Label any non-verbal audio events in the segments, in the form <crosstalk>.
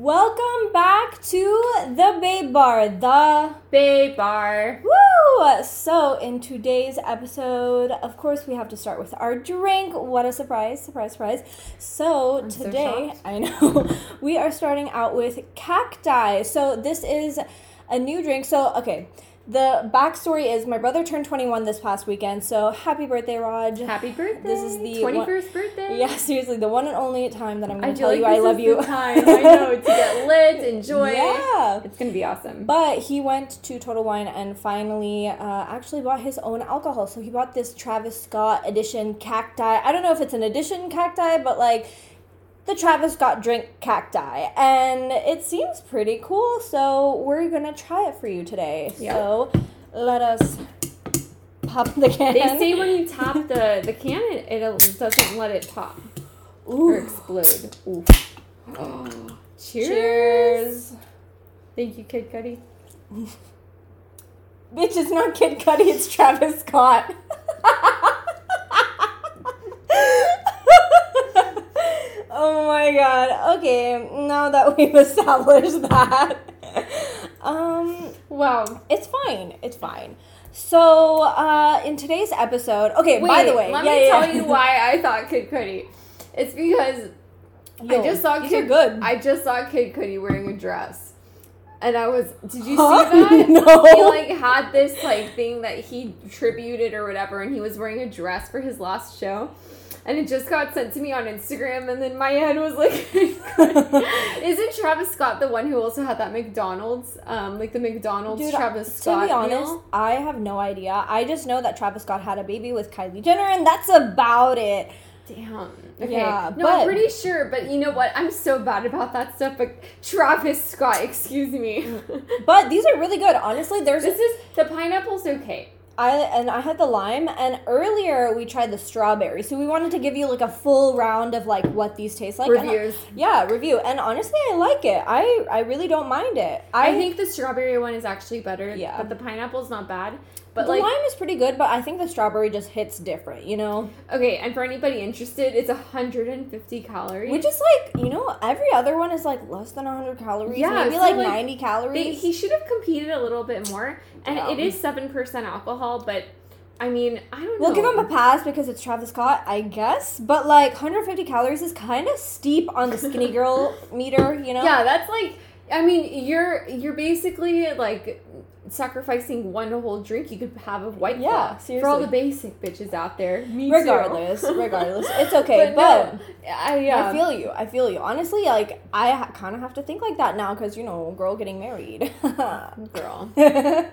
Welcome back to the Babe Bar, the Babe Bar. Woo! So, in today's episode, of course, we have to start with our drink. What a surprise, surprise, surprise. So, I'm today, shocked. I know, <laughs> we are starting out with cacti. So, this is a new drink. So, okay, the backstory is my brother turned 21 this past weekend. So, happy birthday, Raj. Happy birthday. This is the twenty one- first birthday. Yeah, seriously, the one and only time that I'm going to tell like you I love you. Time I know to get <laughs> lit, enjoy. Yeah. It's gonna be awesome. But he went to Total Wine and finally uh, actually bought his own alcohol. So he bought this Travis Scott edition cacti. I don't know if it's an edition cacti, but like the Travis Scott drink cacti. And it seems pretty cool. So we're to try it for you today. Yep. So let us pop the can. they say when you tap the the can, it, it doesn't let it pop or explode. Ooh. Oh, cheers. Cheers. Thank you, Kid Cudi. <laughs> Bitch, it's not Kid Cudi, it's Travis Scott. <laughs> my god. Okay, now that <laughs> we've established that. Um, Wow. it's fine. It's fine. So, uh, in today's episode, okay, Wait, by the way, let yeah, me yeah, tell you why I thought Kid Cudi. It's because Yo, I just saw Kid Cudi. I just saw Kid Cudi wearing a dress. And I was did you Huh? see that? <laughs> No. He like had this like thing that he tributed or whatever and he was wearing a dress for his last show. And it just got sent to me on Instagram and then my head was like <laughs> Isn't Travis Scott the one who also had that McDonald's um like the McDonald's Dude, Travis to be honest, meal? I have no idea. I just know that Travis Scott had a baby with Kylie Jenner, and that's about it. Damn. Okay. Yeah, no, but- I'm pretty sure, but you know what? I'm so bad about that stuff. But Travis Scott, <laughs> excuse me. But these are really good. Honestly, there's this is the pineapple's okay. I and I had the lime, and earlier we tried the strawberry. So we wanted to give you like a full round of like what these taste like. And, Reviews. yeah, review. And honestly, I like it. I I really don't mind it. I, I think the strawberry one is actually better. Yeah. But the pineapple's not bad. But the like, lime is pretty good, but I think the strawberry just hits different. You know, okay, and for anybody interested, it's 150 calories. which is like you know every other one is like less than hundred calories. Yeah, maybe so, like, like, ninety calories. they, he should have competed a little bit more. And it is um. 7% alcohol, but I mean, I don't know. We'll give him a pass because it's Travis Scott, I guess. But like 150 calories is kind of steep on the skinny <laughs> girl meter, you know? Yeah, that's like I mean, you're you're basically like sacrificing one whole drink you could have of white Yeah, Claw. For all the basic bitches out there. Me Regardless, <laughs> regardless, it's okay. But, But, no, I, yeah. I feel you. I feel you. Honestly, like I ha- kind of have to think like that now because you know, girl getting married. <laughs> girl. <laughs> and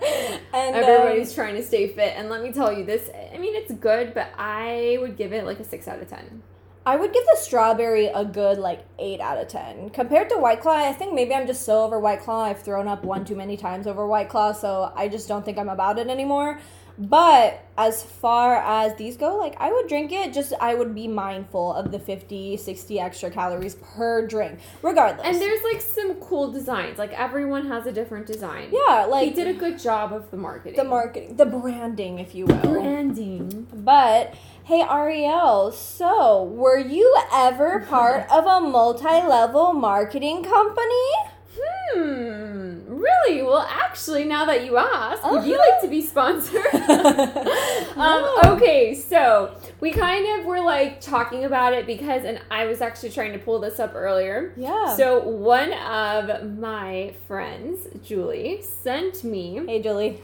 Everybody's um, trying to stay fit, and let me tell you this. I mean, it's good, but I would give it like a six out of ten. I would give the strawberry a good like eight out of ten compared to White Claw. I think maybe I'm just so over White Claw. I've thrown up one too many times over White Claw, so I just don't think I'm about it anymore. But as far as these go, like I would drink it, just I would be mindful of the 50, 60 extra calories per drink, regardless. And there's like some cool designs. Like everyone has a different design. yeah, like he did a good job of the marketing. the marketing, the branding, if you will. branding. But hey, Ariel, so were you ever part of a multi-level marketing company? Hmm. Really? Well, actually, now that you ask, would you Uh-huh. like to be sponsored? <laughs> <laughs> um, No. okay, so we kind of were like talking about it because, and I was actually trying to pull this up earlier. Yeah. So one of my friends, Julie, sent me hey, Julie.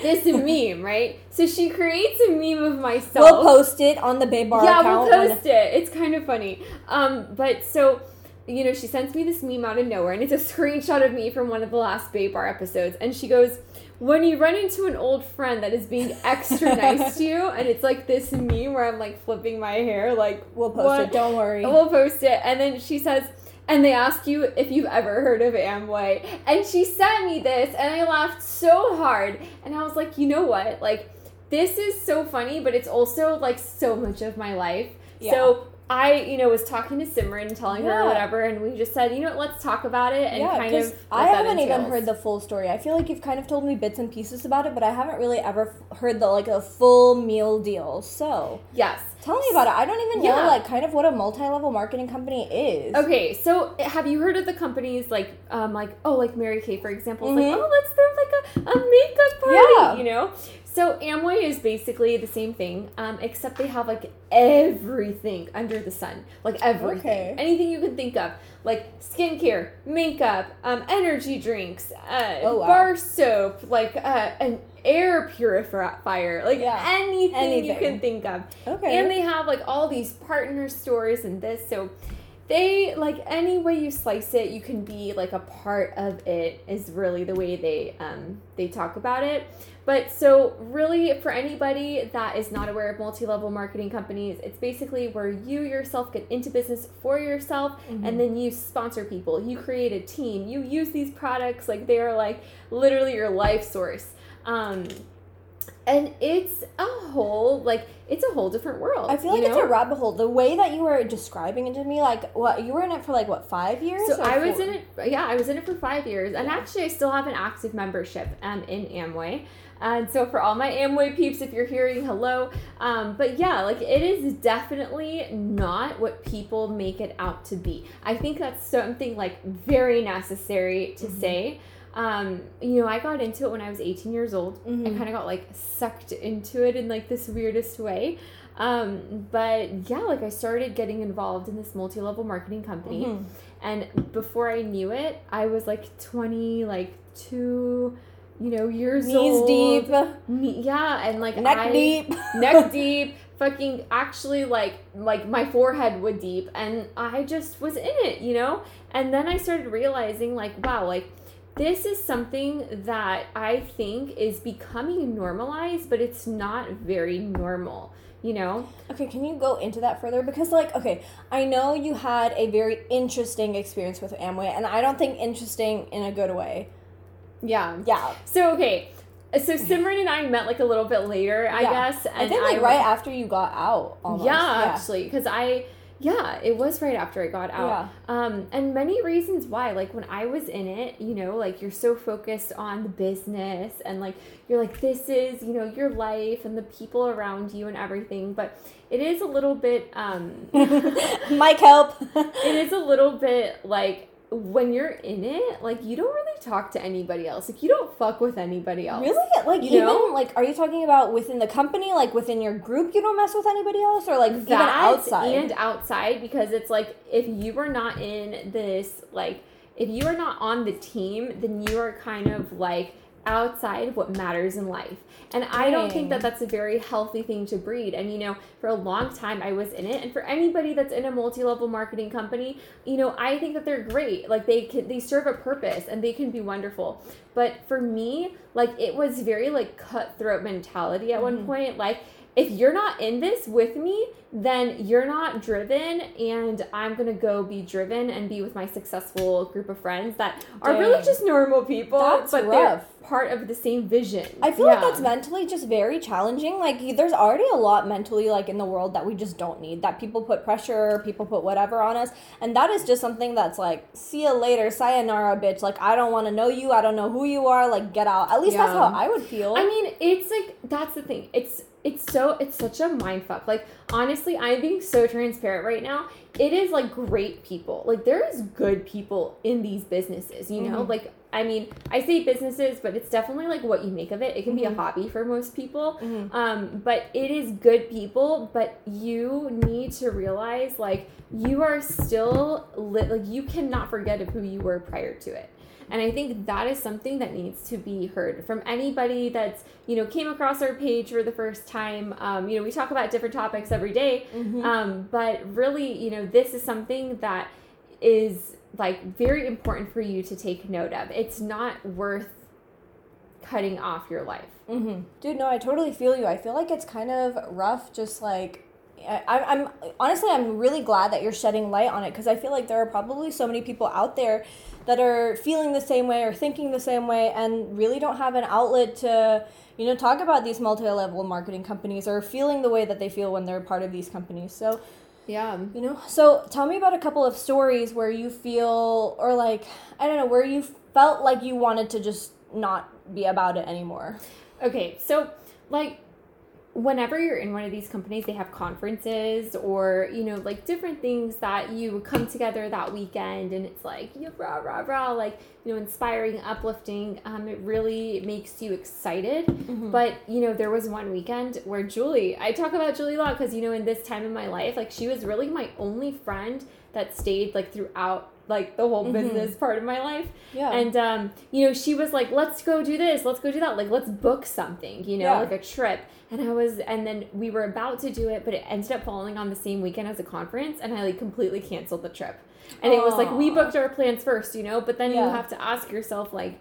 this <laughs> meme, right? So she creates a meme of myself. We'll post it on the Babe Bar yeah, account. we'll post it. It's kind of funny. Um, but so you know, she sends me this meme out of nowhere, and it's a screenshot of me from one of the last Babe Bar episodes, and she goes. When you run into an old friend that is being extra nice to you, and it's like this meme where I'm like flipping my hair, like We'll post what? it. Don't worry. We'll post it. And then she says, and they ask you if you've ever heard of Amway. And she sent me this, and I laughed so hard. And I was like, you know what? Like, this is so funny, but it's also like so much of my life. Yeah. So I, you know, was talking to Simran and telling her Yeah. or whatever, and we just said, you know what, let's talk about it and yeah, kind of. I haven't even heard the full story. I feel like you've kind of told me bits and pieces about it, but I haven't really ever heard the like a full meal deal. So Yes. tell me about it. I don't even Yeah. know like kind of what a multi-level marketing company is. Okay, so have you heard of the companies like, um, like oh, like Mary Kay, for example? Mhm. like, oh, let's throw like a, makeup party, Yeah. you know? So Amway is basically the same thing, um, except they have like everything under the sun, like everything, Okay. anything you can think of, like skincare, makeup, um, energy drinks, uh, Oh, wow. bar soap, like uh, an air purifier, like Yeah. anything, you can think of. Okay. And they have like all these partner stores and this. So they like any way you slice it, you can be like a part of it is really the way they um they talk about it. But so really for anybody that is not aware of multi-level marketing companies, it's basically where you yourself get into business for yourself Mm-hmm. and then you sponsor people. You create a team. You use these products like they are like literally your life source. Um and it's a whole like it's a whole different world. I feel like you it's a rabbit hole. The way that you were describing it to me, like what you were in it for, like what five years? So I was four? in it. Yeah, I was in it for five years, and actually, I still have an active membership um, in Amway. And so, for all my Amway peeps, if you're hearing, hello. Um, but yeah, like it is definitely not what people make it out to be. I think that's something like very necessary to Mhm. say. Um, you know, I got into it when I was 18 years old. I Mhm. kind of got like sucked into it in like this weirdest way. Um, but yeah, like I started getting involved in this multi-level marketing company. Mhm. And before I knew it, I was like 20, like two, you know, years knees old. deep, Me- yeah, and like neck I, deep, neck <laughs> deep, fucking actually like like my forehead would deep, and I just was in it, you know. And then I started realizing, like, wow, like this is something that I think is becoming normalized, but it's not very normal, you know. Okay, can you go into that further? Because, like, okay, I know you had a very interesting experience with Amway, and I don't think interesting in a good way. Yeah. Yeah, So okay, so Simran and I met like a little bit later, I Yeah. guess. And I think like right after you got out. Almost. Yeah, actually, because I, yeah, it was right after I got out. Yeah. Um, and many reasons why. Like when I was in it, you know, like you're so focused on the business and like you're like this is you know your life and the people around you and everything, but it is a little bit um, <laughs> Mike, help. <laughs> it is a little bit like when you're in it, like you don't really talk to anybody else. Like you don't fuck with anybody else. Really? Like You even know? like are you talking about within the company, like within your group you don't mess with anybody else or like even that outside? and outside because it's like if you are not in this like if you are not on the team then you are kind of like outside of what matters in life. And i don't think that that's a very healthy thing to breed. And you know for a long time i was in it. And for anybody that's in a multi-level marketing company you know i think that they're great. Like they can they serve a purpose and they can be wonderful. But for me like it was very like cutthroat mentality at one Mhm. point. Like if you're not in this with me, then you're not driven, and I'm gonna go be driven and be with my successful group of friends that are really just normal people, That's but rough. they're part of the same vision. I feel like that's mentally just very challenging. Like there's already a lot mentally like in the world that we just don't need. That people put pressure, people put whatever on us, and that is just something that's like, see you later, sayonara, bitch. Like I don't want to know you. I don't know who you are. Like get out. At least that's how I would feel. I mean, it's like that's the thing. It's it's so it's such a mind fuck. Like honestly, I'm being so transparent right now. It is like great people. Like there is good people in these businesses. You know, Mhm. like I mean, I say businesses, but it's definitely like what you make of it. It can be a Mhm. hobby for most people. Mhm. Um, but it is good people. But you need to realize like you are still lit. Like you cannot forget of who you were prior to it. And I think that is something that needs to be heard from anybody that's, you know, came across our page for the first time. Um, you know, we talk about different topics every day, Mhm. um, but really, you know, this is something that is like very important for you to take note of. It's not worth cutting off your life. Mm-hmm. Dude, no, I totally feel you. I feel like it's kind of rough, just like. I, I'm honestly, I'm really glad that you're shedding light on it because I feel like there are probably so many people out there that are feeling the same way or thinking the same way and really don't have an outlet to, you know, talk about these multi level marketing companies or feeling the way that they feel when they're part of these companies. So, Yeah. You know? So tell me about a couple of stories where you feel, or like, I don't know, where you felt like you wanted to just not be about it anymore. Okay, so like whenever you're in one of these companies, they have conferences or, you know, like different things that you come together that weekend and it's like, yeah, rah, rah, rah, like, you know, inspiring, uplifting. Um, it really makes you excited. Mm-hmm. But, you know, there was one weekend where Julie, I talk about Julie a lot because, you know, in this time in my life, like she was really my only friend that stayed like throughout like the whole Mhm. business part of my life. Yeah. And um, you know, she was like, "Let's go do this. Let's go do that. Like, let's book something. You know, Yeah. like a trip." And I was, and then we were about to do it, but it ended up falling on the same weekend as a conference, and I like completely canceled the trip. And it was like we booked our plans first, you know. But then you have to ask yourself, like,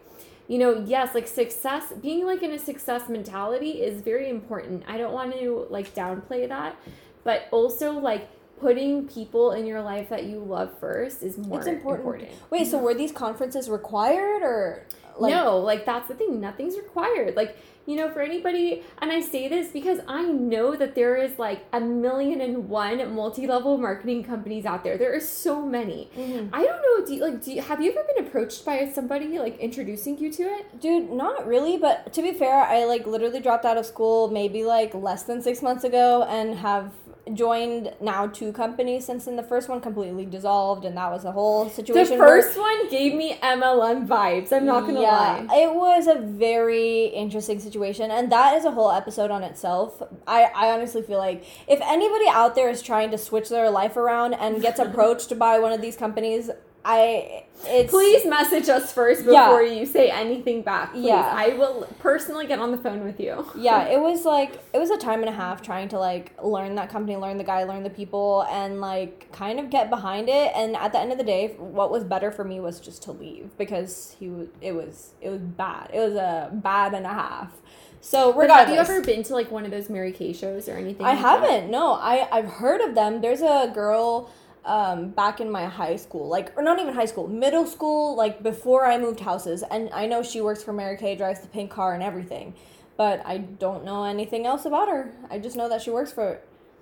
you know, yes, like success, being like in a success mentality is very important. I don't want to like downplay that, but also like putting people in your life that you love first is more it's important. important. Wait, so were these conferences required or like no, like that's the thing. Nothing's required. Like, you know, for anybody, and I say this because I know that there is like a million and one multi level marketing companies out there. There are so many. Mhm. I don't know. Do you, like, do you, have you ever been approached by somebody like introducing you to it? Dude, not really, but to be fair, I like literally dropped out of school maybe like less than six months ago and have joined now two companies since then. The first one completely dissolved, and that was the whole The situation. where- first one gave me MLM vibes. I'm not gonna yeah, lie. it was a very interesting situation, and that is a whole episode on itself. I, I honestly feel like if anybody out there is trying to switch their life around and gets <laughs> approached by one of these companies, I it's Please message us first Yeah. before you say anything back. Please. Yeah. I will personally get on the phone with you. <laughs> yeah it was like it was a time and a half trying to like learn that company learn the guy learn the people and like kind of get behind it and at the end of the day what was better for me was just to leave because he was it was it was bad it was a bad and a half so But have you ever been to like one of those Mary Kay shows or anything? i like haven't no i i've heard of them there's a girl um back in my high school like or not even high school middle school like before i moved houses and i know she works for mary kay drives the pink car and everything but i don't know anything else about her i just know that she works for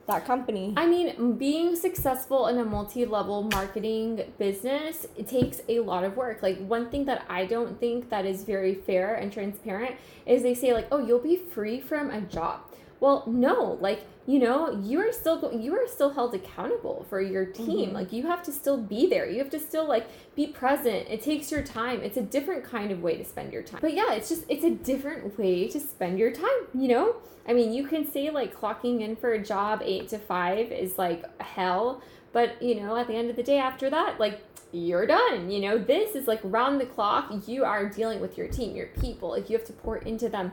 that company I mean, being successful in a multi level marketing business, it takes a lot of work. Like, one thing that I don't think that is very fair and transparent is they say, like, oh, you'll be free from a job. Well, no, like, you know, you are still you are still held accountable for your team. Mhm. Like you have to still be there. You have to still like be present. It takes your time. It's a different kind of way to spend your time. But yeah, it's just it's a different way to spend your time, you know? I mean, you can say like clocking in for a job 8 to 5 is like hell, but you know, at the end of the day after that, like you're done. You know, this is like round the clock. You are dealing with your team, your people. Like you have to pour into them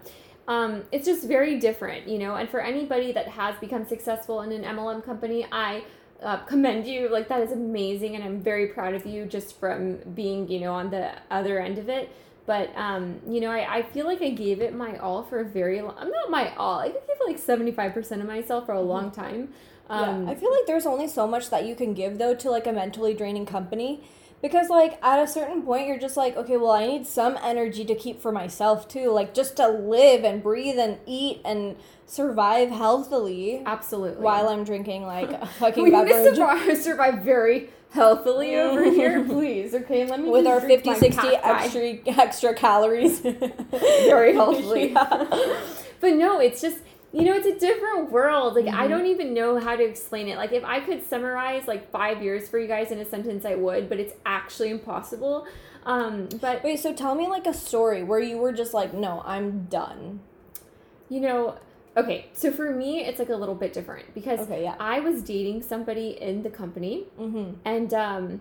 um, it's just very different, you know. And for anybody that has become successful in an MLM company, I uh, commend you. Like that is amazing, and I'm very proud of you just from being, you know, on the other end of it. But um, you know, I, I feel like I gave it my all for a very long. I'm not my all. I give like 75 percent of myself for a long time. Um, yeah, I feel like there's only so much that you can give though to like a mentally draining company because like at a certain point you're just like okay well I need some energy to keep for myself too like just to live and breathe and eat and survive healthily absolutely. while I'm drinking like a <laughs> fucking we need to beverage survive, survive very healthily over <laughs> here, please. Okay, let me with our drink 50 my 60 extra extra calories <laughs> very healthily. Yeah. but no, it's just you know, it's a different world. Like I Mhm. don't even know how to explain it. Like if I could summarize like five years for you guys in a sentence, I would, but it's actually impossible. Um, but Wait, so tell me like a story where you were just like, no, I'm done. you know, okay. So for me, it's like a little bit different because Okay, yeah. I was dating somebody in the company, Mm-hmm. and um,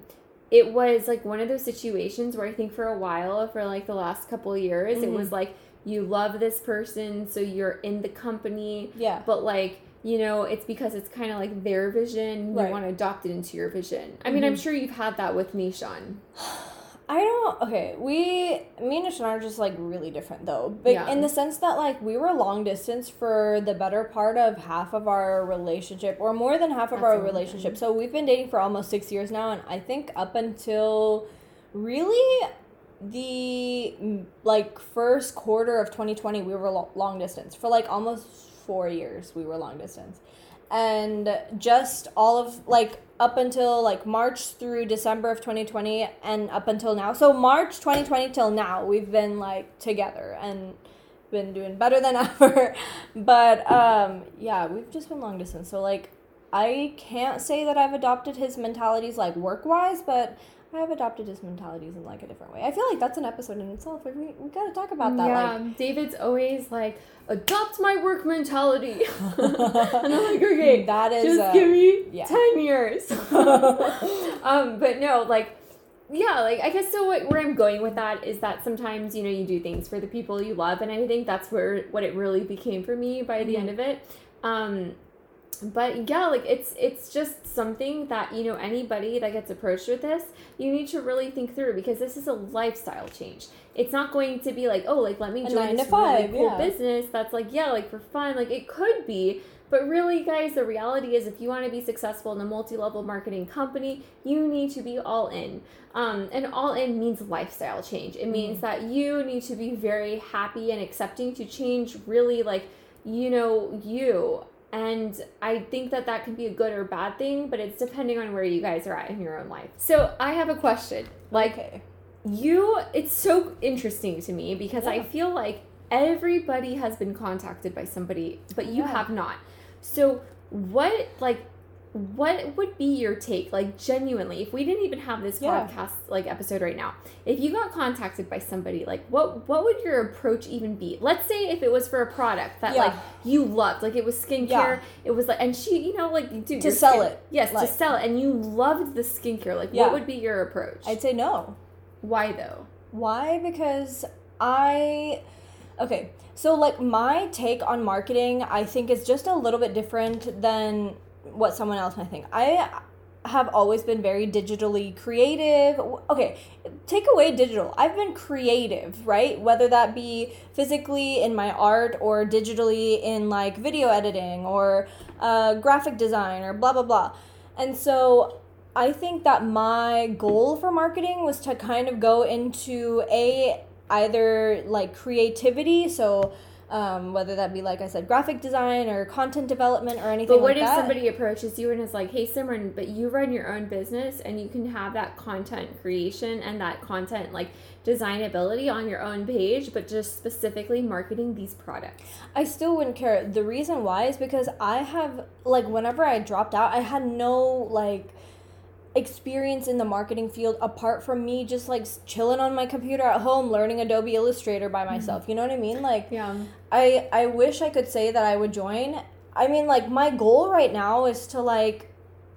it was like one of those situations where I think for a while, for like the last couple of years, it Mhm. was like you love this person, so you're in the company, Yeah. but like you know it's because it's kind of like their vision you Right. want to adopt it into your vision i mean i'm Mhm. sure you've had that with me sean <sighs> I don't. Okay, we, me and Nishan are just like really different though, but Yeah. in the sense that like we were long distance for the better part of half of our relationship, or more than half of That's our a long relationship. So we've been dating for almost six years now, and I think up until really the like first quarter of 2020 we were lo- long distance for like almost four years we were long distance and just all of like up until like March through December of 2020 and up until now. So March 2020 till now, we've been like together and been doing better than <laughs> ever. but um yeah, we've just been long distance. So like I can't say that I've adopted his mentalities like work-wise, but I have adopted his mentalities in like a different way. I feel like that's an episode in itself. Like we, we gotta talk about that. Yeah, Like David's always like, adopt my work mentality. <laughs> and I'm like, okay, <laughs> that is just uh, give me yeah. 10 years. <laughs> um, but no, like, yeah, like, I guess so what, where I'm going with that is that sometimes, you know, you do things for the people you love. And I think that's where, what it really became for me by the end of it. Um, but yeah like it's it's just something that you know anybody that gets approached with this you need to really think through because this is a lifestyle change. It's not going to be like oh like let me join this five, really cool yeah. business that's like yeah like for fun. Like it could be but really guys the reality is if you want to be successful in a multi-level marketing company you need to be all in. Um, and all in means lifestyle change. It means that you need to be very happy and accepting to change really like you know you and I think that that can be a good or bad thing, but it's depending on where you guys are at in your own life. So I have a question. Like okay. you, it's so interesting to me because I feel like everybody has been contacted by somebody, but you Yeah. have not. So what, like, what would be your take like genuinely if we didn't even have this Yeah. podcast like episode right now if you got contacted by somebody like what what would your approach even be let's say if it was for a product that Yeah. like you loved like it was skincare Yeah. it was like and she you know like dude To sell skin- it, yes like- to sell it and you loved the skincare like what would be your approach I'd say no. why though Why? Because I okay. So like my take on marketing, I think is just a little bit different than what someone else might think. I have always been very digitally creative. Okay, take away digital. I've been creative, right? Whether that be physically in my art or digitally in like video editing or uh, graphic design or blah blah blah. And so I think that my goal for marketing was to kind of go into a either like creativity, so um, whether that be like I said, graphic design or content development or anything but what like if that. somebody approaches you and is like hey simran but you run your own business and you can have that content creation and that content like designability on your own page but just specifically marketing these products I still wouldn't care. The reason why is because I have like whenever I dropped out, I had no like experience in the marketing field apart from me just like chilling on my computer at home learning Adobe Illustrator by mm-hmm. myself. You know what I mean? Like yeah I I wish I could say that I would join. I mean like my goal right now is to like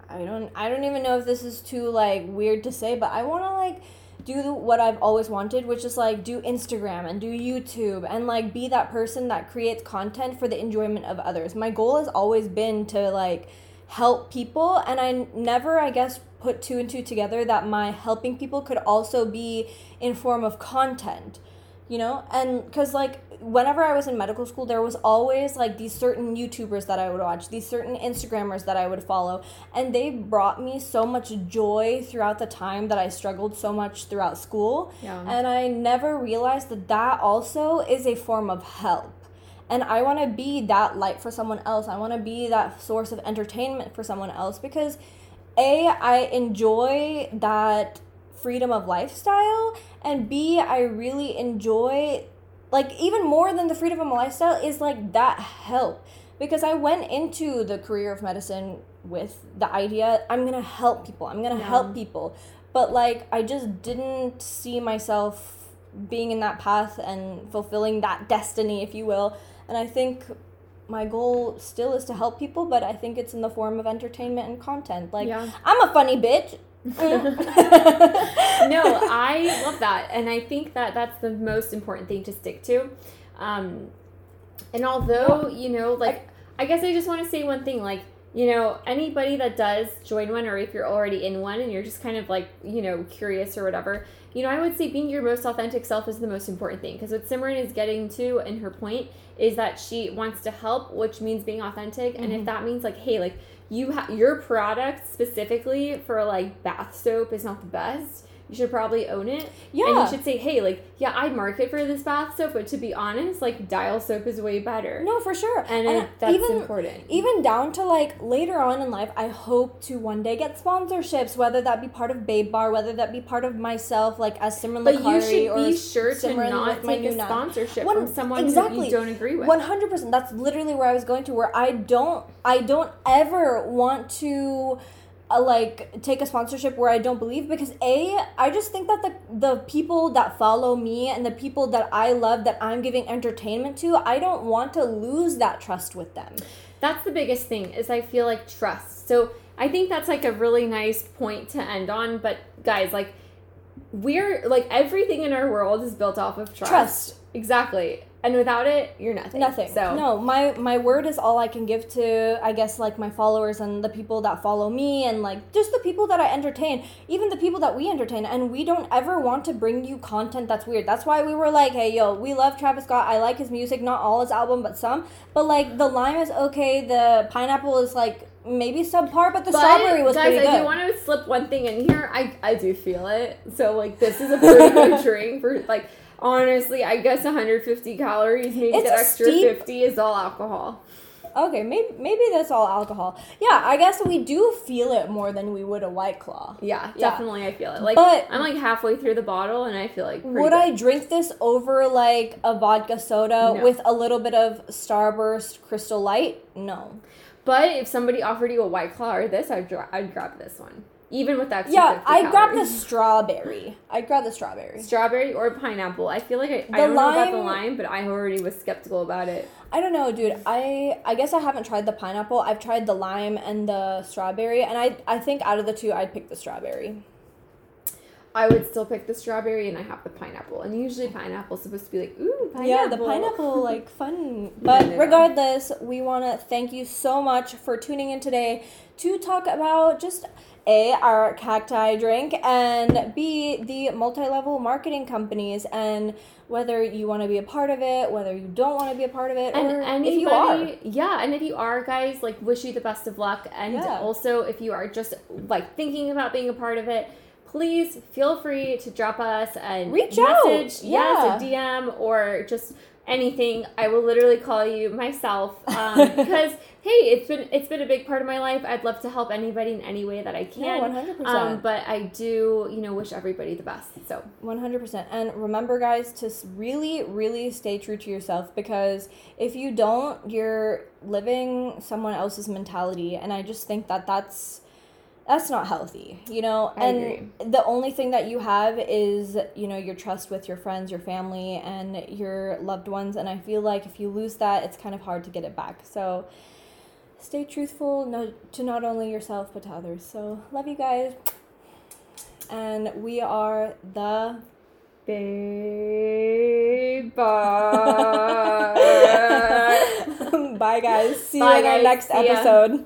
I don't I don't even know if this is too like weird to say, but I want to like do what I've always wanted, which is like do Instagram and do YouTube and like be that person that creates content for the enjoyment of others. My goal has always been to like help people and I never I guess put two and two together that my helping people could also be in form of content you know? And because like whenever i was in medical school there was always like these certain youtubers that i would watch these certain instagrammers that i would follow and they brought me so much joy throughout the time that i struggled so much throughout school. Yeah. and i never realized that that also is a form of help. And i want to be that light for someone else. I want to be that source of entertainment for someone else because a i enjoy that freedom of lifestyle and b i really enjoy like even more than the freedom of lifestyle is like that help. Because i went into the career of medicine with the idea i'm gonna help people i'm gonna Yeah. help people. But like i just didn't see myself being in that path and fulfilling that destiny if you will. And i think my goal still is to help people but i think it's in the form of entertainment and content like Yeah. i'm a funny bitch <laughs> no, <laughs> I love that, and I think that that's the most important thing to stick to. Um, and although you know, like, I guess I just want to say one thing, like. You know, anybody that does join one, or if you're already in one and you're just kind of like, you know, curious or whatever, you know, I would say being your most authentic self is the most important thing. Because what Simran is getting to, and her point, is that she wants to help, which means being authentic. And if mm-hmm. that means like, hey, like you ha- your product specifically for like bath soap is not the best, you should probably own it. Yeah. And you should say, hey, like, yeah, I market for this bath soap, but to be honest, like, dial soap is way better. No, for sure. And, it, that's important. Even down to like later on in life, I hope to one day get sponsorships, whether that be part of Babe Bar, whether that be part of myself, like as Simran But you should be sure to Simran not take a sponsorship One- from someone exactly. you don't agree with. One hundred percent. That's literally where I was going to. Where I don't, I don't ever want to. Uh, like take a sponsorship where I don't believe because a I just think that the the people that follow me and the people that I love that I'm giving entertainment to I don't want to lose that trust with them. that's the biggest thing is I feel like trust. So I think that's like a really nice point to end on. But guys, like we're like everything in our world is built off of trust. Trust. Exactly. And without it, you're nothing. Nothing. So no, my my word is all I can give to I guess like my followers and the people that follow me and like just the people that I entertain, even the people that we entertain. And we don't ever want to bring you content that's weird. That's why we were like, hey yo, we love Travis Scott. I like his music, not all his album, but some. But like the lime is okay. The pineapple is like maybe subpar, but the But, strawberry was guys, pretty I do want to slip one thing in here. I I do feel it. So like this is a pretty good <laughs> drink for like honestly, I guess 150 calories, maybe It's the a extra steep- 50 is all alcohol. okay, maybe maybe that's all alcohol. Yeah, I guess we do feel it more than we would a white claw. Yeah, Yeah. definitely I feel it. Like But- I'm like halfway through the bottle and I feel like Would good. I drink this over like a vodka soda No. with a little bit of Starburst Crystal Light? No. But if somebody offered you a white claw or this, I'd dra- I'd grab this one. Even with that. Yeah, I grab the strawberry. I grab the strawberry. strawberry or pineapple. I feel like I, I don't know about the lime- lime, but I already was skeptical about it. I don't know, dude. I I guess I haven't tried the pineapple. I've tried the lime and the strawberry, and I I think out of the two, I'd pick the strawberry. I would still pick the strawberry, and I have the pineapple. And usually, pineapple's supposed to be like, ooh, pineapple. Yeah, the pineapple, <laughs> like fun. But no, no. regardless, we want to thank you so much for tuning in today to talk about just A, our cacti drink, and B, the multi level marketing companies, and whether you want to be a part of it, whether you don't want to be a part of it, And or anybody, if you are. yeah, and if you are, guys, like, wish you the best of luck. And Yeah. also, if you are just like thinking about being a part of it, please feel free to drop us a Reach out, message, yeah. yes, a DM, or just anything. I will literally call you myself um, <laughs> because hey, it's been it's been a big part of my life. I'd love to help anybody in any way that I can. one hundred Um, percent. but I do, you know, wish everybody the best. So One hundred percent. And remember, guys, to really, really stay true to yourself because if you don't, you're living someone else's mentality, and I just think that that's that's not healthy, you know. I and agree. the only thing that you have is you know your trust with your friends, your family, and your loved ones. And I feel like if you lose that, it's kind of hard to get it back. So. Stay truthful no, to not only yourself but to others. So, love you guys. And we are the babe. Bye. <laughs> Bye, guys. See Bye, you in our next See ya. episode.